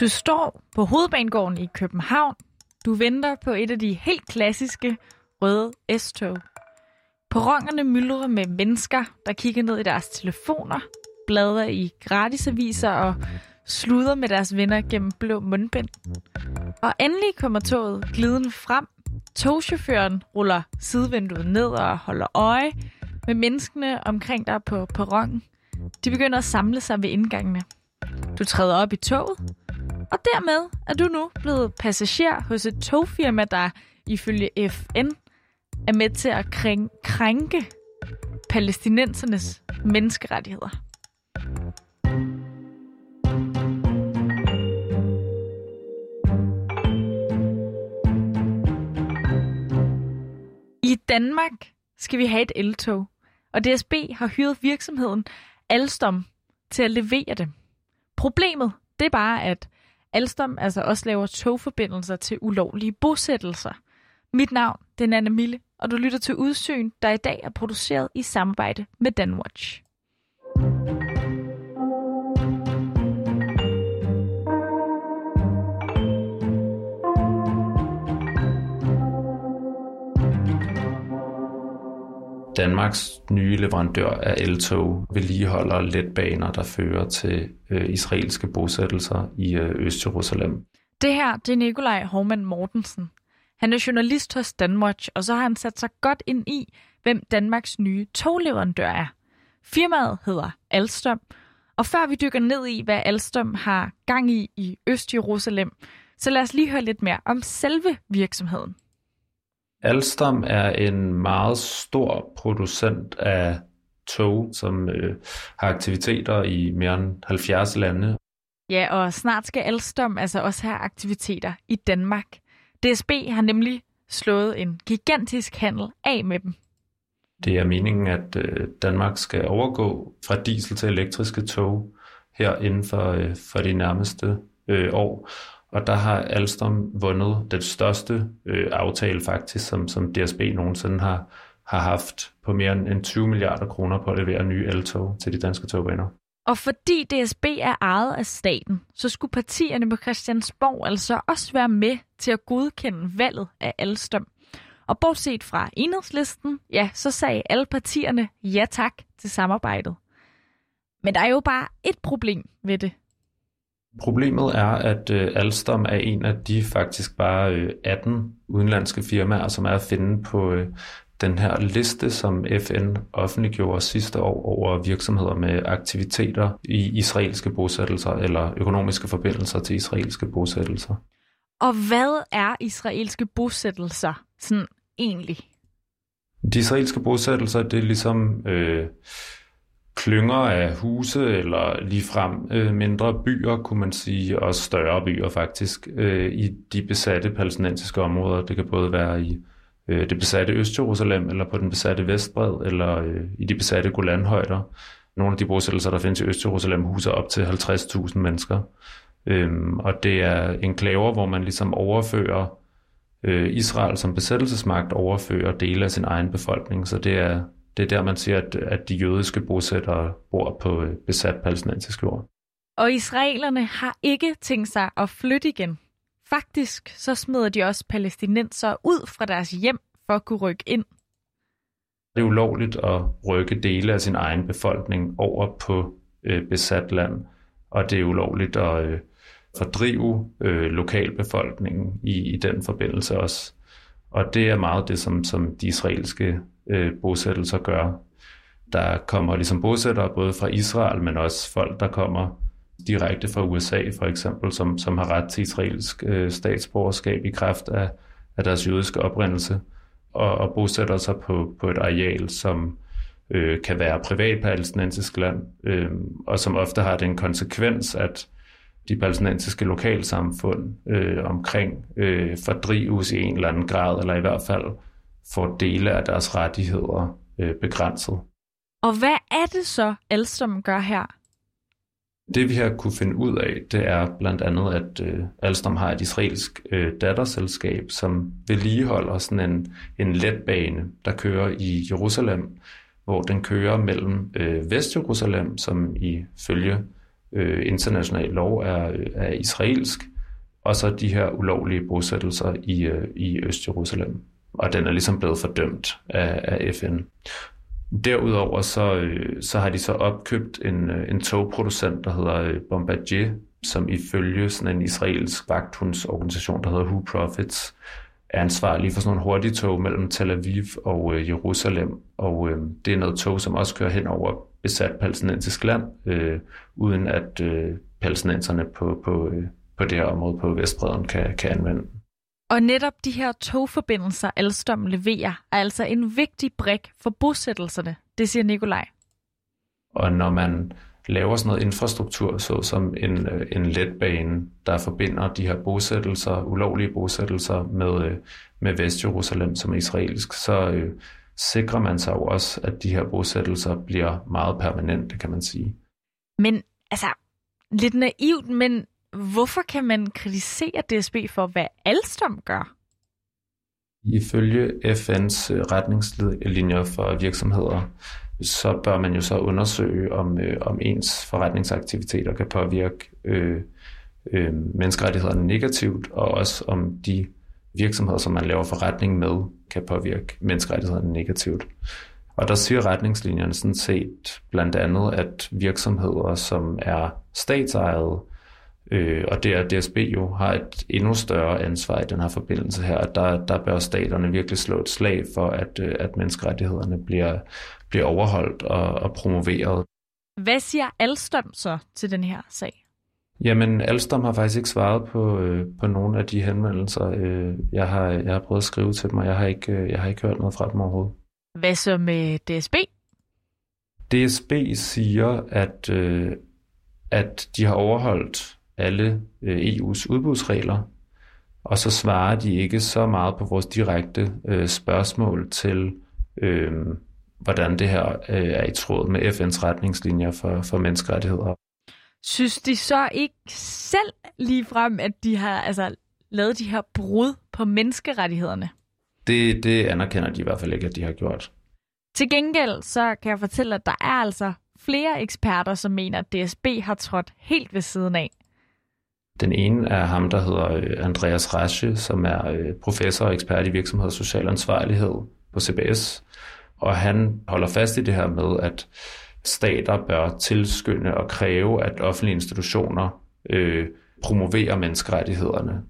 Du står på Hovedbanegården i København. Du venter på et af de helt klassiske røde S-tog. Perronerne myldrer med mennesker, der kigger ned i deres telefoner, bladrer i gratisaviser og sluder med deres venner gennem blå mundbind. Og endelig kommer toget gliden frem. Togchaufføren ruller sidevinduet ned og holder øje med menneskene omkring dig på perronen. De begynder at samle sig ved indgangene. Du træder op i toget, og dermed er du nu blevet passager hos et togfirma, der ifølge FN er med til at krænke palæstinensernes menneskerettigheder. I Danmark skal vi have et eltog, og DSB har hyret virksomheden Alstom til at levere det. Problemet det er bare, at Alstom altså også laver togforbindelser til ulovlige bosættelser. Mit navn det er Anna Mille, og du lytter til Udsyn, der i dag er produceret i samarbejde med Danwatch. Danmarks nye leverandør af eltog vedligeholder letbaner, der fører til øh, israelske bosættelser i øh, Øst-Jerusalem. Det her det er Nikolaj Hormann Mortensen. Han er journalist hos Danwatch, og så har han sat sig godt ind i, hvem Danmarks nye togleverandør er. Firmaet hedder Alstom, og før vi dykker ned i, hvad Alstom har gang i i Øst-Jerusalem, så lad os lige høre lidt mere om selve virksomheden. Alstom er en meget stor producent af tog, som øh, har aktiviteter i mere end 70 lande. Ja, og snart skal Alstom altså også have aktiviteter i Danmark. DSB har nemlig slået en gigantisk handel af med dem. Det er meningen, at øh, Danmark skal overgå fra diesel til elektriske tog her inden for, øh, for de nærmeste øh, år. Og der har Alstom vundet den største øh, aftale faktisk, som, som DSB nogensinde har, har haft på mere end 20 milliarder kroner på at levere nye eltog til de danske togbaner. Og fordi DSB er ejet af staten, så skulle partierne på Christiansborg altså også være med til at godkende valget af Alstom. Og bortset fra enhedslisten, ja, så sagde alle partierne ja tak til samarbejdet. Men der er jo bare et problem ved det. Problemet er, at øh, Alstom er en af de faktisk bare øh, 18 udenlandske firmaer, som er at finde på øh, den her liste, som FN offentliggjorde sidste år over virksomheder med aktiviteter i israelske bosættelser eller økonomiske forbindelser til israelske bosættelser. Og hvad er israelske bosættelser sådan egentlig? De israelske bosættelser, det er ligesom øh, klynger af huse, eller ligefrem øh, mindre byer, kunne man sige, og større byer faktisk, øh, i de besatte palæstinensiske områder. Det kan både være i øh, det besatte Øst-Jerusalem, eller på den besatte Vestbred, eller øh, i de besatte Golanhøjder. Nogle af de bosættelser, der findes i Øst-Jerusalem, huser op til 50.000 mennesker. Øhm, og det er enklaver, hvor man ligesom overfører øh, Israel som besættelsesmagt, overfører dele af sin egen befolkning. Så det er, det er der, man siger, at, at de jødiske bosættere bor på øh, besat palæstinensisk jord. Og israelerne har ikke tænkt sig at flytte igen. Faktisk så smider de også palæstinenser ud fra deres hjem for at kunne rykke ind. Det er ulovligt at rykke dele af sin egen befolkning over på øh, besat land, og det er ulovligt at øh, fordrive øh, lokalbefolkningen i, i den forbindelse også. Og det er meget det, som, som de israelske øh, bosættelser gør. Der kommer ligesom bosættere både fra Israel, men også folk, der kommer direkte fra USA for eksempel, som, som har ret til israelsk øh, statsborgerskab i kraft af, af deres jødiske oprindelse, og, og bosætter sig på, på et areal, som øh, kan være privat palæstinensisk land, øh, og som ofte har den konsekvens, at de palæstinensiske lokalsamfund øh, omkring øh, fordrives i en eller anden grad, eller i hvert fald får dele af deres rettigheder øh, begrænset. Og hvad er det så, Alstom gør her? Det vi har kunne finde ud af, det er blandt andet, at øh, Alstom har et israelsk øh, datterselskab, som vedligeholder sådan en, en letbane, der kører i Jerusalem, hvor den kører mellem øh, Vest-Jerusalem, som ifølge øh, international lov er, er israelsk, og så de her ulovlige bosættelser i, øh, i Øst-Jerusalem. Og den er ligesom blevet fordømt af, af FN. Derudover så, øh, så har de så opkøbt en, øh, en togproducent, der hedder øh, Bombardier, som ifølge sådan en israelsk vagthundsorganisation, der hedder Who Profits, er ansvarlig for sådan nogle hurtige tog mellem Tel Aviv og øh, Jerusalem. Og øh, det er noget tog, som også kører hen over besat palæstinensisk land, øh, uden at øh, palæstinenserne på, på, øh, på det her område på Vestbreden kan, kan anvende. Og netop de her togforbindelser, Alstom leverer, er altså en vigtig brik for bosættelserne, det siger Nikolaj. Og når man laver sådan noget infrastruktur, såsom en, øh, en letbane, der forbinder de her bosættelser, ulovlige bosættelser med, øh, med Vestjerusalem som israelsk, så øh, sikrer man sig jo også, at de her bosættelser bliver meget permanente, kan man sige. Men altså, lidt naivt, men hvorfor kan man kritisere DSB for, hvad Alstom gør? Ifølge FN's øh, retningslinjer for virksomheder, så bør man jo så undersøge, om, øh, om ens forretningsaktiviteter kan påvirke øh, øh, menneskerettighederne negativt, og også om de virksomheder, som man laver forretning med, kan påvirke menneskerettighederne negativt. Og der siger retningslinjerne sådan set blandt andet, at virksomheder, som er statsejede, øh, og det er DSB jo, har et endnu større ansvar i den her forbindelse her, at der, der bør staterne virkelig slå et slag for, at, øh, at menneskerettighederne bliver, bliver overholdt og, og promoveret. Hvad siger Alstom så til den her sag? Jamen, Alstom har faktisk ikke svaret på, øh, på nogle af de henvendelser. Øh, jeg, har, jeg har prøvet at skrive til dem, og jeg har ikke, øh, jeg har ikke hørt noget fra dem overhovedet. Hvad så med DSB? DSB siger, at, øh, at de har overholdt alle øh, EU's udbudsregler, og så svarer de ikke så meget på vores direkte øh, spørgsmål til, øh, hvordan det her øh, er i tråd med FN's retningslinjer for, for menneskerettigheder. Synes de så ikke selv ligefrem, at de har altså, lavet de her brud på menneskerettighederne? Det, det anerkender de i hvert fald ikke, at de har gjort. Til gengæld så kan jeg fortælle, at der er altså flere eksperter, som mener, at DSB har trådt helt ved siden af. Den ene er ham, der hedder øh, Andreas Rasche, som er øh, professor og ekspert i virksomhed og social ansvarlighed på CBS. Og han holder fast i det her med, at stater bør tilskynde og kræve, at offentlige institutioner øh, promoverer menneskerettighederne.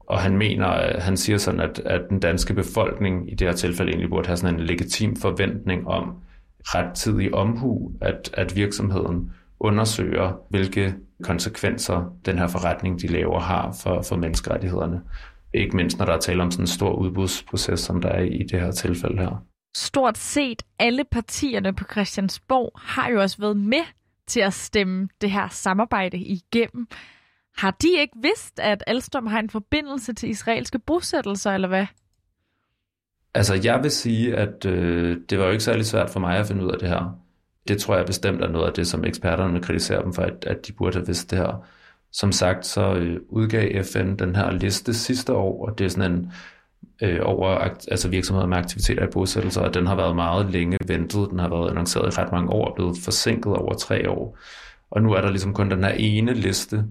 Og han mener, øh, han siger sådan, at, at den danske befolkning i det her tilfælde egentlig burde have sådan en legitim forventning om rettidig omhu, at, at virksomheden undersøger, hvilke konsekvenser den her forretning, de laver, har for, for menneskerettighederne. Ikke mindst, når der er tale om sådan en stor udbudsproces, som der er i det her tilfælde her. Stort set alle partierne på Christiansborg har jo også været med til at stemme det her samarbejde igennem. Har de ikke vidst, at Alstom har en forbindelse til israelske bosættelser, eller hvad? Altså, jeg vil sige, at øh, det var jo ikke særlig svært for mig at finde ud af det her. Det tror jeg bestemt er noget af det, som eksperterne kritiserer dem for, at, at de burde have vidst det her. Som sagt, så øh, udgav FN den her liste sidste år, og det er sådan en øh, over altså virksomheder med aktiviteter i bosættelser, og den har været meget længe ventet. Den har været annonceret i ret mange år og blevet forsinket over tre år. Og nu er der ligesom kun den her ene liste,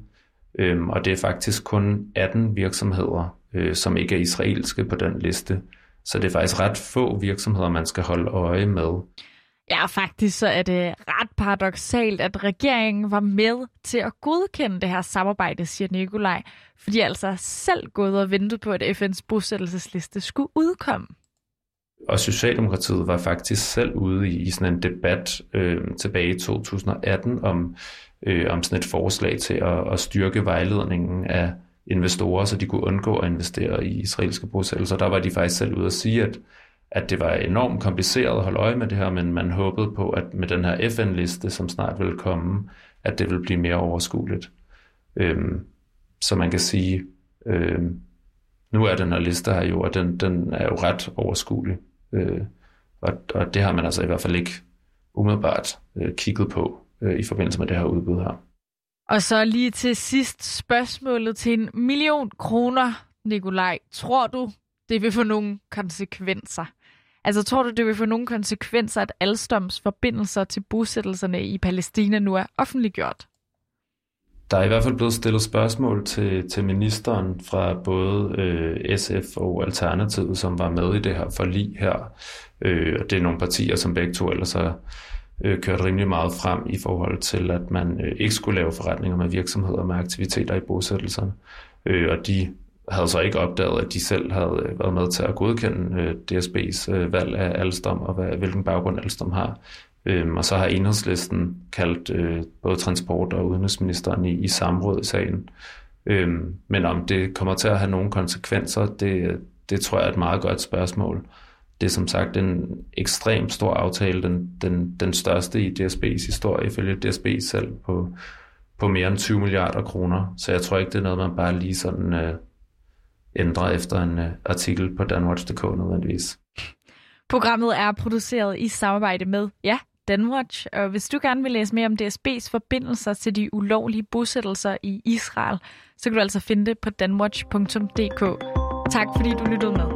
øhm, og det er faktisk kun 18 virksomheder, øh, som ikke er israelske på den liste. Så det er faktisk ret få virksomheder, man skal holde øje med. Ja, faktisk så er det ret paradoxalt, at regeringen var med til at godkende det her samarbejde, siger Nikolaj, fordi altså selv gået og ventet på, at FN's bosættelsesliste skulle udkomme. Og Socialdemokratiet var faktisk selv ude i, i sådan en debat øh, tilbage i 2018 om, øh, om sådan et forslag til at, at styrke vejledningen af investorer, så de kunne undgå at investere i israelske bosættelser. Der var de faktisk selv ude at sige, at at det var enormt kompliceret at holde øje med det her, men man håbede på, at med den her FN-liste, som snart vil komme, at det vil blive mere overskueligt. Øhm, så man kan sige, øhm, nu er den her liste her jo, og den, den er jo ret overskuelig. Øh, og, og det har man altså i hvert fald ikke umiddelbart øh, kigget på øh, i forbindelse med det her udbud her. Og så lige til sidst spørgsmålet til en million kroner, Nikolaj. Tror du, det vil få nogle konsekvenser? Altså tror du, det vil få nogle konsekvenser, at Alstoms forbindelser til bosættelserne i Palæstina nu er offentliggjort? der er i hvert fald blevet stillet spørgsmål til, til ministeren fra både øh, SF og Alternativet, som var med i det her forlig her. Øh, og det er nogle partier, som begge to ellers har øh, kørt rimelig meget frem i forhold til, at man øh, ikke skulle lave forretninger med virksomheder med aktiviteter i bosættelserne. Øh, og de havde så ikke opdaget, at de selv havde øh, været med til at godkende øh, DSB's øh, valg af Alstom, og hvad, hvilken baggrund Alstom har. Øhm, og så har enhedslisten kaldt øh, både transport- og udenrigsministeren i, i samråd i sagen. Øhm, men om det kommer til at have nogle konsekvenser, det, det tror jeg er et meget godt spørgsmål. Det er som sagt en ekstremt stor aftale, den, den, den største i DSB's historie, ifølge DSB selv, på, på mere end 20 milliarder kroner. Så jeg tror ikke, det er noget, man bare lige sådan øh, ændrer efter en øh, artikel på danwatch.dk nødvendigvis. Programmet er produceret i samarbejde med, ja, Danwatch, og hvis du gerne vil læse mere om DSB's forbindelser til de ulovlige bosættelser i Israel, så kan du altså finde det på danwatch.dk. Tak fordi du lyttede med.